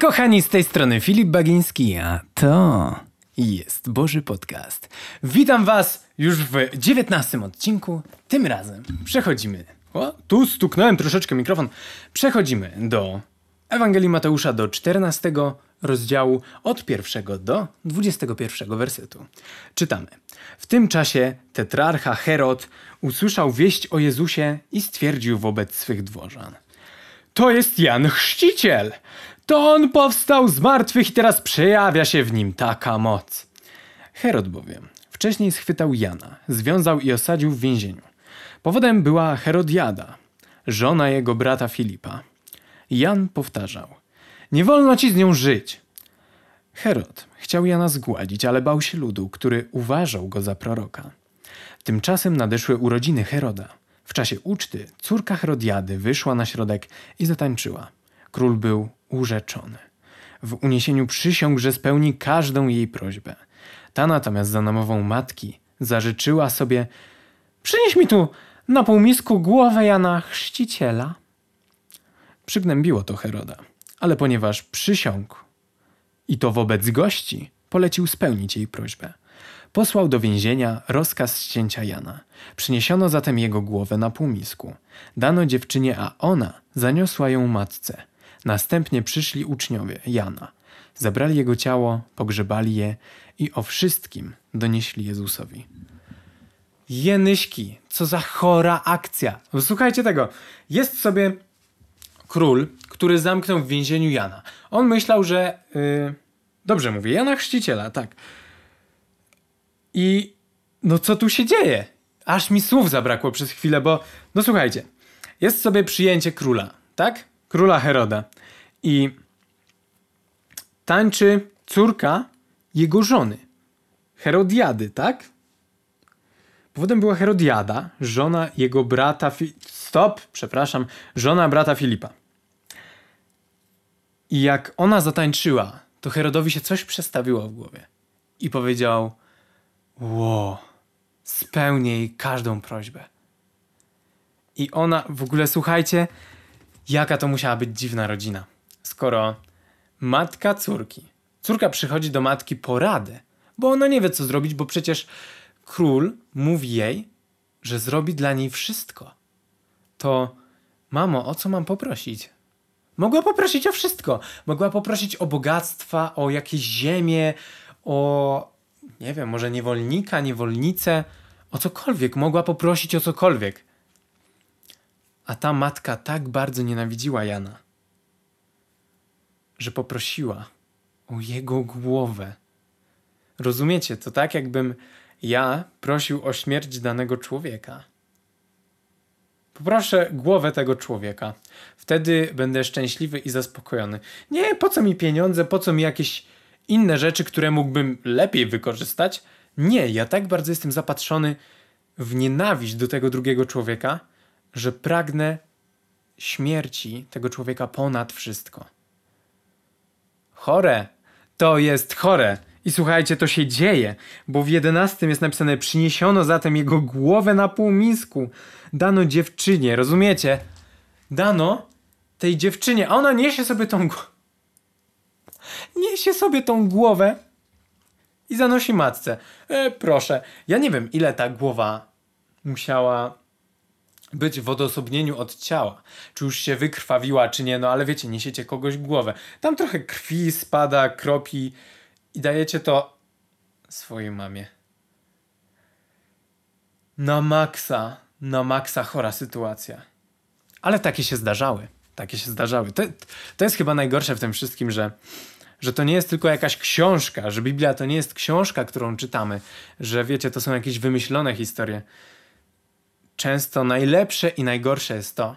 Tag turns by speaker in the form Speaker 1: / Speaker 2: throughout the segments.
Speaker 1: kochani, z tej strony Filip Bagiński, a to jest Boży Podcast. Witam Was już w dziewiętnastym odcinku. Tym razem przechodzimy. O, tu stuknąłem troszeczkę mikrofon. Przechodzimy do Ewangelii Mateusza do 14 rozdziału od pierwszego do 21 wersetu. Czytamy. W tym czasie tetrarcha Herod usłyszał wieść o Jezusie i stwierdził wobec swych dworzan. To jest Jan Chrzciciel! To on powstał z martwych i teraz przejawia się w nim taka moc. Herod bowiem wcześniej schwytał Jana, związał i osadził w więzieniu. Powodem była Herodiada, żona jego brata Filipa. Jan powtarzał: Nie wolno ci z nią żyć. Herod chciał Jana zgładzić, ale bał się ludu, który uważał go za proroka. Tymczasem nadeszły urodziny Heroda. W czasie uczty córka Herodiady wyszła na środek i zatańczyła. Król był urzeczony. W uniesieniu przysiągł, że spełni każdą jej prośbę. Ta natomiast za namową matki zażyczyła sobie: Przynieś mi tu na półmisku głowę Jana Chrzciciela. Przygnębiło to Heroda, ale ponieważ przysiągł i to wobec gości, polecił spełnić jej prośbę. Posłał do więzienia rozkaz ścięcia Jana. Przyniesiono zatem jego głowę na półmisku. Dano dziewczynie, a ona zaniosła ją matce. Następnie przyszli uczniowie Jana. Zabrali jego ciało, pogrzebali je i o wszystkim donieśli Jezusowi. Jenyśki, co za chora akcja. Słuchajcie tego. Jest sobie król, który zamknął w więzieniu Jana. On myślał, że. Yy, dobrze mówię, Jana Chrzciciela, tak. I no co tu się dzieje? Aż mi słów zabrakło przez chwilę, bo no słuchajcie, jest sobie przyjęcie króla, tak? Króla Heroda. I tańczy córka jego żony, Herodiady, tak? Powodem była Herodiada, żona jego brata. Fi Stop, przepraszam, żona brata Filipa. I jak ona zatańczyła, to Herodowi się coś przestawiło w głowie. I powiedział: Ło, spełnię jej każdą prośbę. I ona, w ogóle słuchajcie, jaka to musiała być dziwna rodzina. Skoro matka córki, córka przychodzi do matki po radę, bo ona nie wie co zrobić, bo przecież król mówi jej, że zrobi dla niej wszystko. To, mamo, o co mam poprosić? Mogła poprosić o wszystko. Mogła poprosić o bogactwa, o jakieś ziemię, o nie wiem, może niewolnika, niewolnicę, o cokolwiek. Mogła poprosić o cokolwiek. A ta matka tak bardzo nienawidziła Jana, że poprosiła o jego głowę. Rozumiecie, to tak jakbym ja prosił o śmierć danego człowieka. Poproszę głowę tego człowieka. Wtedy będę szczęśliwy i zaspokojony. Nie, po co mi pieniądze, po co mi jakieś inne rzeczy, które mógłbym lepiej wykorzystać? Nie, ja tak bardzo jestem zapatrzony w nienawiść do tego drugiego człowieka, że pragnę śmierci tego człowieka ponad wszystko. Chore. To jest chore. I słuchajcie, to się dzieje, bo w jedenastym jest napisane przyniesiono zatem jego głowę na półmisku. Dano dziewczynie, rozumiecie? Dano tej dziewczynie, a ona niesie sobie tą niesie sobie tą głowę i zanosi matce. E, proszę, ja nie wiem ile ta głowa musiała być w odosobnieniu od ciała. Czy już się wykrwawiła, czy nie, no ale wiecie, niesiecie kogoś głowę. Tam trochę krwi spada, kropi i dajecie to swojej mamie. Na maksa, na maksa chora sytuacja. Ale takie się zdarzały. Takie się zdarzały. To, to jest chyba najgorsze w tym wszystkim, że, że to nie jest tylko jakaś książka, że Biblia to nie jest książka, którą czytamy, że wiecie, to są jakieś wymyślone historie. Często najlepsze i najgorsze jest to,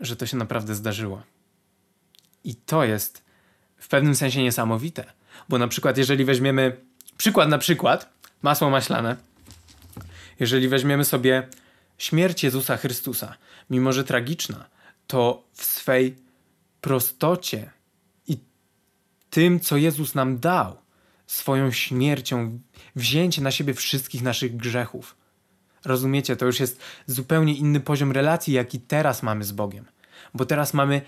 Speaker 1: że to się naprawdę zdarzyło. I to jest w pewnym sensie niesamowite bo na przykład, jeżeli weźmiemy przykład na przykład, masło maślane, jeżeli weźmiemy sobie śmierć Jezusa Chrystusa, mimo że tragiczna, to w swej prostocie i tym, co Jezus nam dał, swoją śmiercią, wzięcie na siebie wszystkich naszych grzechów. Rozumiecie, to już jest zupełnie inny poziom relacji, jaki teraz mamy z Bogiem. Bo teraz mamy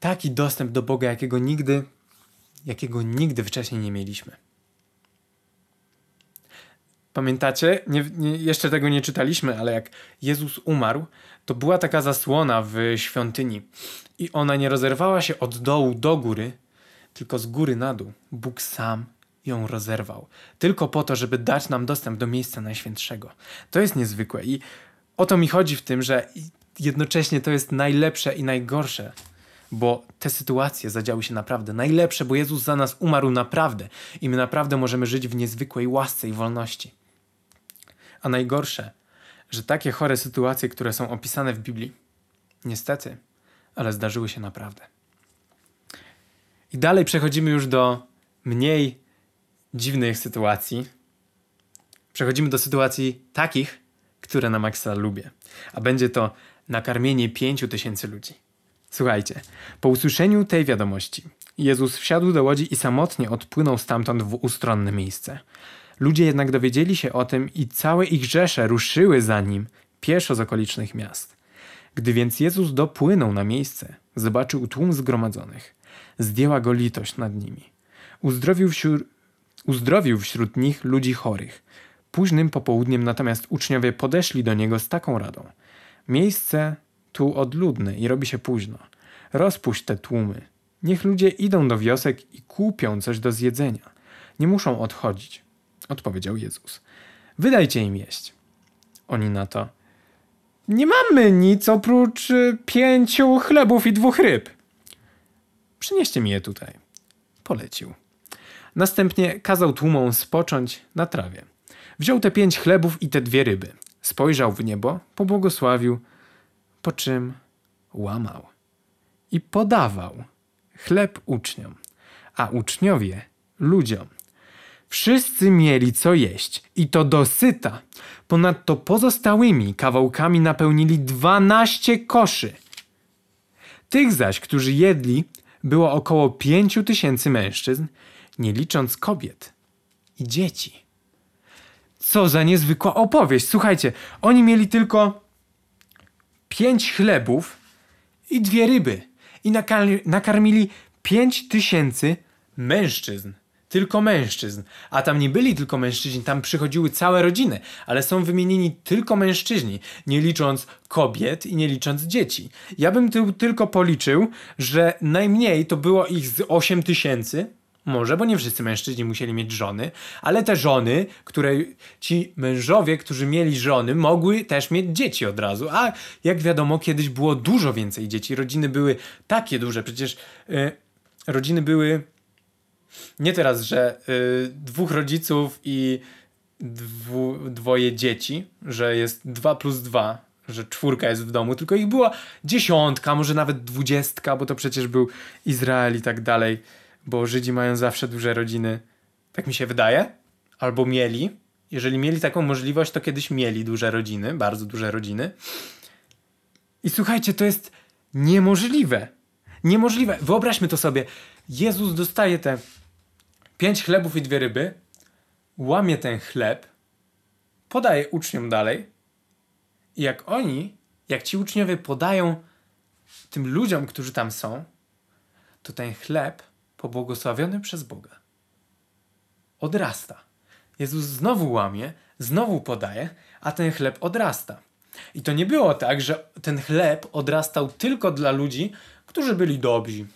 Speaker 1: taki dostęp do Boga, jakiego nigdy, jakiego nigdy wcześniej nie mieliśmy. Pamiętacie? Nie, nie, jeszcze tego nie czytaliśmy, ale jak Jezus umarł, to była taka zasłona w świątyni i ona nie rozerwała się od dołu do góry, tylko z góry na dół. Bóg sam ją rozerwał. Tylko po to, żeby dać nam dostęp do miejsca najświętszego. To jest niezwykłe i o to mi chodzi w tym, że jednocześnie to jest najlepsze i najgorsze, bo te sytuacje zadziały się naprawdę najlepsze, bo Jezus za nas umarł naprawdę i my naprawdę możemy żyć w niezwykłej łasce i wolności. A najgorsze, że takie chore sytuacje, które są opisane w Biblii, niestety, ale zdarzyły się naprawdę. I dalej przechodzimy już do mniej dziwnych sytuacji. Przechodzimy do sytuacji takich, które na maksa lubię. A będzie to nakarmienie pięciu tysięcy ludzi. Słuchajcie, po usłyszeniu tej wiadomości, Jezus wsiadł do łodzi i samotnie odpłynął stamtąd w ustronne miejsce. Ludzie jednak dowiedzieli się o tym i całe ich rzesze ruszyły za nim pieszo z okolicznych miast. Gdy więc Jezus dopłynął na miejsce, zobaczył tłum zgromadzonych. Zdjęła go litość nad nimi. Uzdrowił wśród, uzdrowił wśród nich ludzi chorych. Późnym popołudniem natomiast uczniowie podeszli do niego z taką radą. Miejsce tu odludne i robi się późno. Rozpuść te tłumy. Niech ludzie idą do wiosek i kupią coś do zjedzenia. Nie muszą odchodzić, odpowiedział Jezus. Wydajcie im jeść. Oni na to. Nie mamy nic oprócz y, pięciu chlebów i dwóch ryb. Przynieście mi je tutaj. Polecił. Następnie kazał tłumom spocząć na trawie. Wziął te pięć chlebów i te dwie ryby. Spojrzał w niebo, pobłogosławił, po czym łamał i podawał chleb uczniom, a uczniowie ludziom. Wszyscy mieli co jeść i to dosyta. Ponadto pozostałymi kawałkami napełnili dwanaście koszy. Tych zaś, którzy jedli, było około pięciu tysięcy mężczyzn, nie licząc kobiet i dzieci. Co za niezwykła opowieść. Słuchajcie, oni mieli tylko pięć chlebów i dwie ryby. I nakarmili pięć tysięcy mężczyzn. Tylko mężczyzn. A tam nie byli tylko mężczyźni, tam przychodziły całe rodziny, ale są wymienieni tylko mężczyźni, nie licząc kobiet i nie licząc dzieci. Ja bym tu tylko policzył, że najmniej to było ich z 8 tysięcy, może, bo nie wszyscy mężczyźni musieli mieć żony, ale te żony, które ci mężowie, którzy mieli żony, mogły też mieć dzieci od razu. A jak wiadomo, kiedyś było dużo więcej dzieci. Rodziny były takie duże, przecież y, rodziny były nie teraz, że y, dwóch rodziców i dwu, dwoje dzieci, że jest dwa plus dwa, że czwórka jest w domu, tylko ich była dziesiątka, może nawet dwudziestka, bo to przecież był Izrael i tak dalej bo Żydzi mają zawsze duże rodziny. Tak mi się wydaje. Albo mieli. Jeżeli mieli taką możliwość, to kiedyś mieli duże rodziny, bardzo duże rodziny. I słuchajcie, to jest niemożliwe. Niemożliwe. Wyobraźmy to sobie. Jezus dostaje te pięć chlebów i dwie ryby, łamie ten chleb, podaje uczniom dalej. I jak oni, jak ci uczniowie podają tym ludziom, którzy tam są, to ten chleb pobłogosławiony przez Boga. Odrasta. Jezus znowu łamie, znowu podaje, a ten chleb odrasta. I to nie było tak, że ten chleb odrastał tylko dla ludzi, którzy byli dobrzy,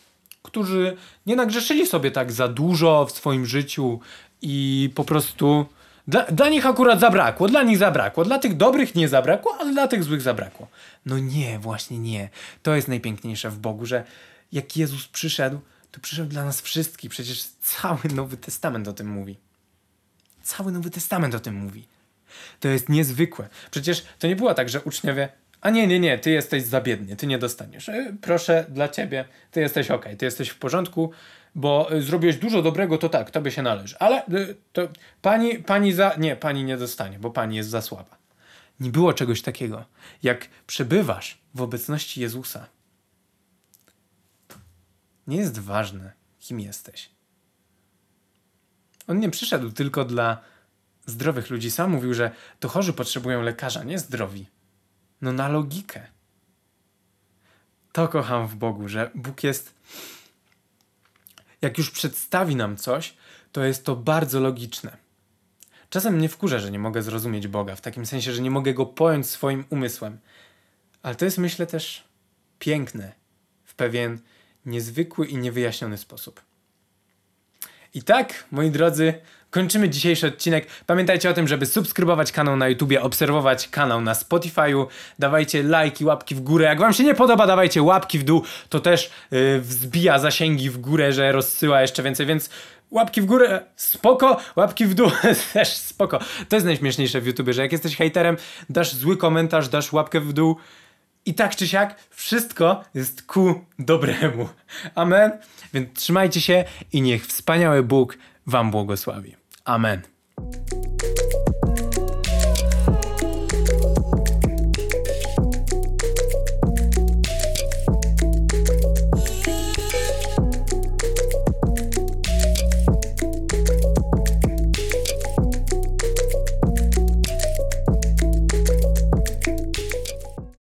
Speaker 1: którzy nie nagrzeszyli sobie tak za dużo w swoim życiu i po prostu dla, dla nich akurat zabrakło, dla nich zabrakło, dla tych dobrych nie zabrakło, ale dla tych złych zabrakło. No nie, właśnie nie. To jest najpiękniejsze w Bogu, że jak Jezus przyszedł, to przyszedł dla nas wszystkich. Przecież cały Nowy Testament o tym mówi. Cały Nowy Testament o tym mówi. To jest niezwykłe. Przecież to nie było tak, że uczniowie a nie, nie, nie, ty jesteś za biedny, ty nie dostaniesz. E, proszę dla ciebie, ty jesteś ok, ty jesteś w porządku, bo e, zrobiłeś dużo dobrego, to tak, tobie się należy. Ale e, to pani, pani za. Nie, pani nie dostanie, bo pani jest za słaba. Nie było czegoś takiego. Jak przebywasz w obecności Jezusa, nie jest ważne, kim jesteś. On nie przyszedł tylko dla zdrowych ludzi. Sam mówił, że to chorzy potrzebują lekarza, nie zdrowi. No na logikę. to kocham w Bogu, że Bóg jest. Jak już przedstawi nam coś, to jest to bardzo logiczne. Czasem mnie wkurza, że nie mogę zrozumieć Boga, w takim sensie, że nie mogę go pojąć swoim umysłem. Ale to jest, myślę, też piękne w pewien niezwykły i niewyjaśniony sposób. I tak, moi drodzy, kończymy dzisiejszy odcinek. Pamiętajcie o tym, żeby subskrybować kanał na YouTubie, obserwować kanał na Spotify'u. Dawajcie lajki, łapki w górę. Jak wam się nie podoba, dawajcie łapki w dół. To też yy, wzbija zasięgi w górę, że rozsyła jeszcze więcej, więc łapki w górę spoko, łapki w dół też spoko. To jest najśmieszniejsze w YouTubie, że jak jesteś hejterem, dasz zły komentarz, dasz łapkę w dół, i tak czy siak, wszystko jest ku dobremu. Amen. Więc trzymajcie się i niech wspaniały Bóg Wam błogosławi. Amen.